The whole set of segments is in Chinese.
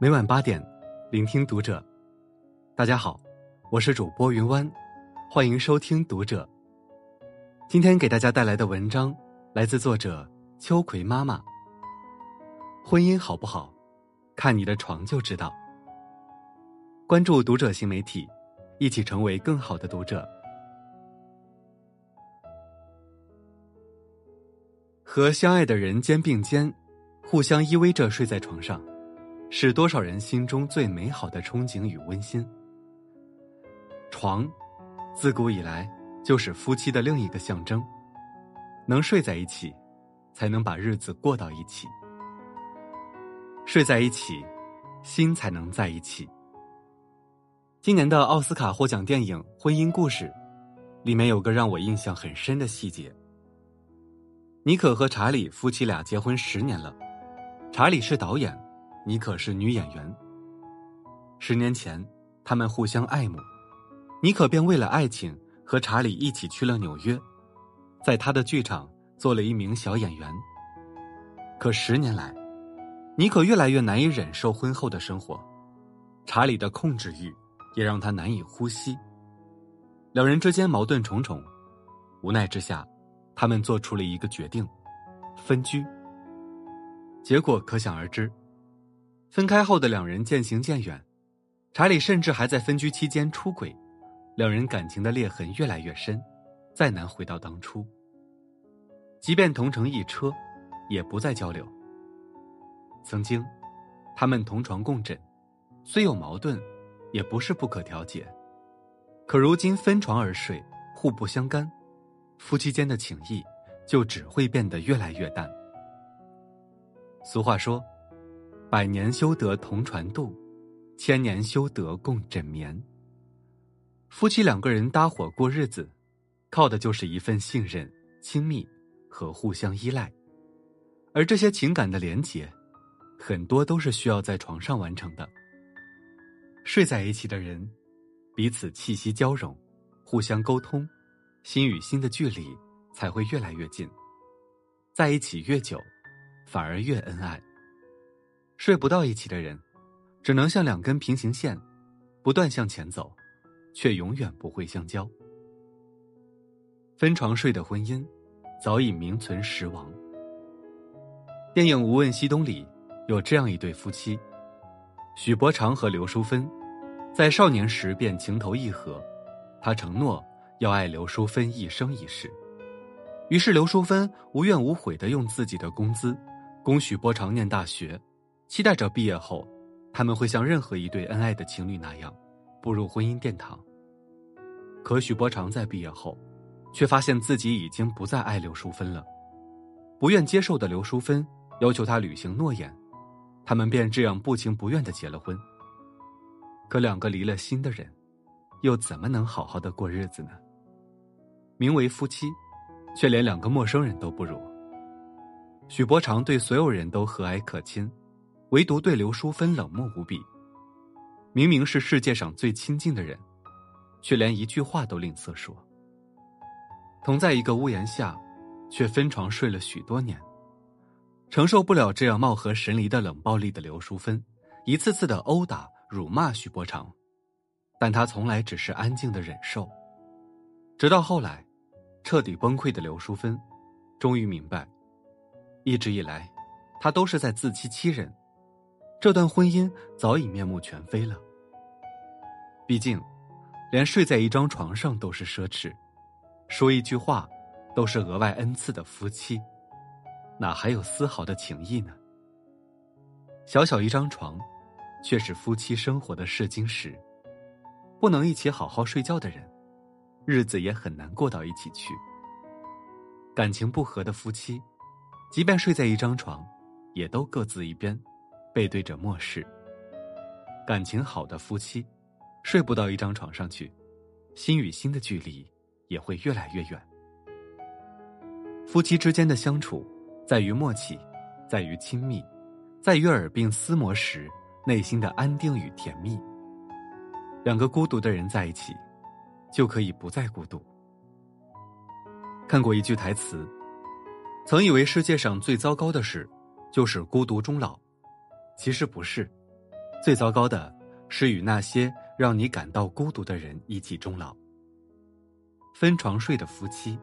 每晚八点，聆听读者。大家好，我是主播云湾，欢迎收听读者。今天给大家带来的文章来自作者秋葵妈妈。婚姻好不好，看你的床就知道。关注读者新媒体，一起成为更好的读者。和相爱的人肩并肩，互相依偎着睡在床上。是多少人心中最美好的憧憬与温馨。床，自古以来就是夫妻的另一个象征。能睡在一起，才能把日子过到一起。睡在一起，心才能在一起。今年的奥斯卡获奖电影《婚姻故事》，里面有个让我印象很深的细节。尼可和查理夫妻俩结婚十年了，查理是导演。妮可是女演员。十年前，他们互相爱慕，妮可便为了爱情和查理一起去了纽约，在他的剧场做了一名小演员。可十年来，妮可越来越难以忍受婚后的生活，查理的控制欲也让他难以呼吸，两人之间矛盾重重。无奈之下，他们做出了一个决定：分居。结果可想而知。分开后的两人渐行渐远，查理甚至还在分居期间出轨，两人感情的裂痕越来越深，再难回到当初。即便同乘一车，也不再交流。曾经，他们同床共枕，虽有矛盾，也不是不可调解。可如今分床而睡，互不相干，夫妻间的情谊就只会变得越来越淡。俗话说。百年修得同船渡，千年修得共枕眠。夫妻两个人搭伙过日子，靠的就是一份信任、亲密和互相依赖。而这些情感的连结，很多都是需要在床上完成的。睡在一起的人，彼此气息交融，互相沟通，心与心的距离才会越来越近。在一起越久，反而越恩爱。睡不到一起的人，只能像两根平行线，不断向前走，却永远不会相交。分床睡的婚姻，早已名存实亡。电影《无问西东》里有这样一对夫妻，许伯常和刘淑芬，在少年时便情投意合，他承诺要爱刘淑芬一生一世，于是刘淑芬无怨无悔的用自己的工资，供许伯常念大学。期待着毕业后，他们会像任何一对恩爱的情侣那样，步入婚姻殿堂。可许伯常在毕业后，却发现自己已经不再爱刘淑芬了。不愿接受的刘淑芬要求他履行诺言，他们便这样不情不愿的结了婚。可两个离了心的人，又怎么能好好的过日子呢？名为夫妻，却连两个陌生人都不如。许伯常对所有人都和蔼可亲。唯独对刘淑芬冷漠无比，明明是世界上最亲近的人，却连一句话都吝啬说。同在一个屋檐下，却分床睡了许多年，承受不了这样貌合神离的冷暴力的刘淑芬，一次次的殴打、辱骂许伯常，但他从来只是安静的忍受，直到后来，彻底崩溃的刘淑芬，终于明白，一直以来，他都是在自欺欺人。这段婚姻早已面目全非了。毕竟，连睡在一张床上都是奢侈，说一句话都是额外恩赐的夫妻，哪还有丝毫的情谊呢？小小一张床，却是夫妻生活的试金石。不能一起好好睡觉的人，日子也很难过到一起去。感情不和的夫妻，即便睡在一张床，也都各自一边。背对着末世，感情好的夫妻，睡不到一张床上去，心与心的距离也会越来越远。夫妻之间的相处，在于默契，在于亲密，在于耳鬓厮磨时内心的安定与甜蜜。两个孤独的人在一起，就可以不再孤独。看过一句台词，曾以为世界上最糟糕的事，就是孤独终老。其实不是，最糟糕的是与那些让你感到孤独的人一起终老。分床睡的夫妻，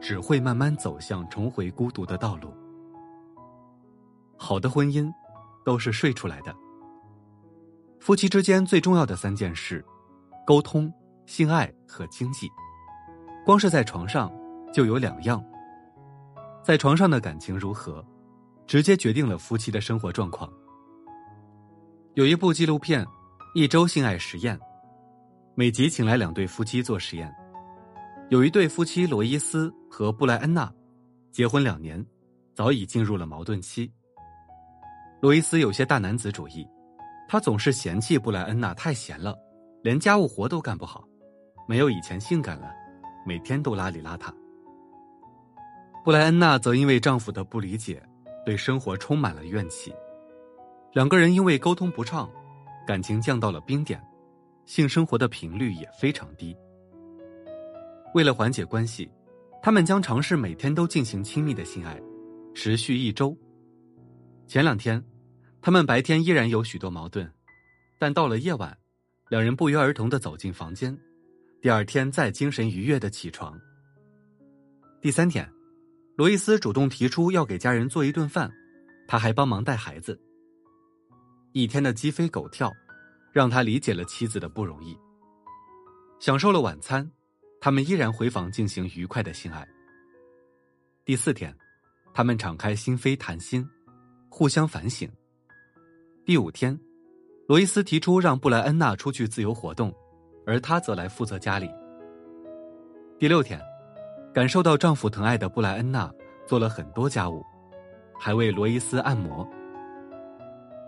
只会慢慢走向重回孤独的道路。好的婚姻，都是睡出来的。夫妻之间最重要的三件事：沟通、性爱和经济。光是在床上，就有两样。在床上的感情如何，直接决定了夫妻的生活状况。有一部纪录片《一周性爱实验》，每集请来两对夫妻做实验。有一对夫妻罗伊斯和布莱恩娜，结婚两年，早已进入了矛盾期。罗伊斯有些大男子主义，他总是嫌弃布莱恩娜太闲了，连家务活都干不好，没有以前性感了，每天都邋里邋遢。布莱恩娜则因为丈夫的不理解，对生活充满了怨气。两个人因为沟通不畅，感情降到了冰点，性生活的频率也非常低。为了缓解关系，他们将尝试每天都进行亲密的性爱，持续一周。前两天，他们白天依然有许多矛盾，但到了夜晚，两人不约而同的走进房间，第二天再精神愉悦的起床。第三天。罗伊斯主动提出要给家人做一顿饭，他还帮忙带孩子。一天的鸡飞狗跳，让他理解了妻子的不容易。享受了晚餐，他们依然回房进行愉快的性爱。第四天，他们敞开心扉谈心，互相反省。第五天，罗伊斯提出让布莱恩娜出去自由活动，而他则来负责家里。第六天。感受到丈夫疼爱的布莱恩娜做了很多家务，还为罗伊斯按摩。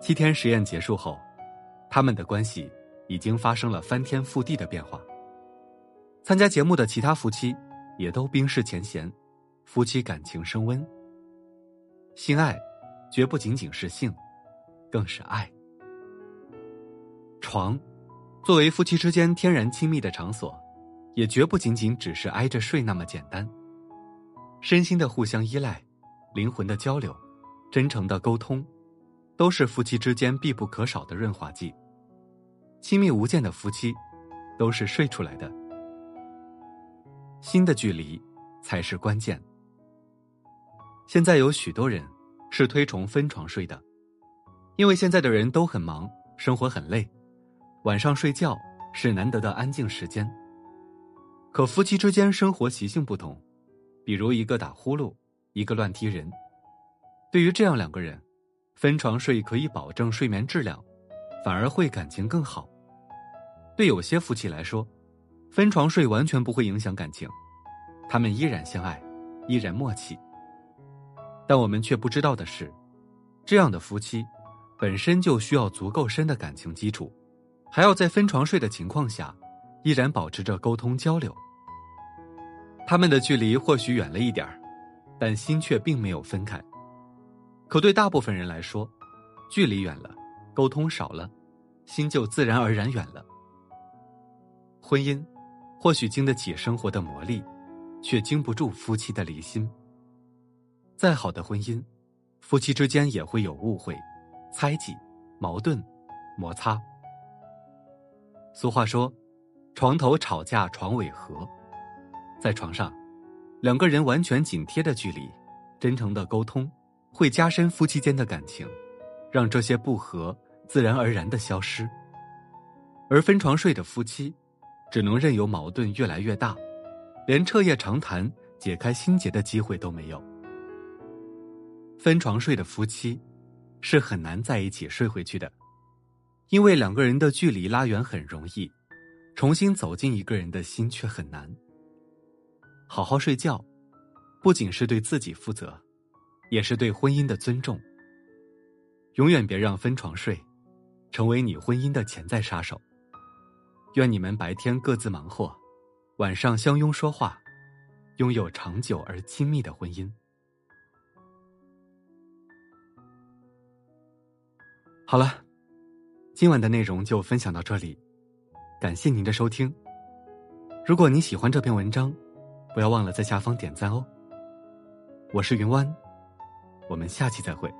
七天实验结束后，他们的关系已经发生了翻天覆地的变化。参加节目的其他夫妻也都冰释前嫌，夫妻感情升温。性爱绝不仅仅是性，更是爱。床，作为夫妻之间天然亲密的场所。也绝不仅仅只是挨着睡那么简单，身心的互相依赖，灵魂的交流，真诚的沟通，都是夫妻之间必不可少的润滑剂。亲密无间的夫妻，都是睡出来的。心的距离才是关键。现在有许多人是推崇分床睡的，因为现在的人都很忙，生活很累，晚上睡觉是难得的安静时间。可夫妻之间生活习性不同，比如一个打呼噜，一个乱踢人。对于这样两个人，分床睡可以保证睡眠质量，反而会感情更好。对有些夫妻来说，分床睡完全不会影响感情，他们依然相爱，依然默契。但我们却不知道的是，这样的夫妻本身就需要足够深的感情基础，还要在分床睡的情况下。依然保持着沟通交流，他们的距离或许远了一点儿，但心却并没有分开。可对大部分人来说，距离远了，沟通少了，心就自然而然远了。婚姻或许经得起生活的磨砺，却经不住夫妻的离心。再好的婚姻，夫妻之间也会有误会、猜忌、矛盾、摩擦。俗话说。床头吵架床尾和，在床上，两个人完全紧贴的距离，真诚的沟通，会加深夫妻间的感情，让这些不和自然而然的消失。而分床睡的夫妻，只能任由矛盾越来越大，连彻夜长谈、解开心结的机会都没有。分床睡的夫妻，是很难在一起睡回去的，因为两个人的距离拉远很容易。重新走进一个人的心却很难。好好睡觉，不仅是对自己负责，也是对婚姻的尊重。永远别让分床睡，成为你婚姻的潜在杀手。愿你们白天各自忙活，晚上相拥说话，拥有长久而亲密的婚姻。好了，今晚的内容就分享到这里。感谢您的收听。如果您喜欢这篇文章，不要忘了在下方点赞哦。我是云湾，我们下期再会。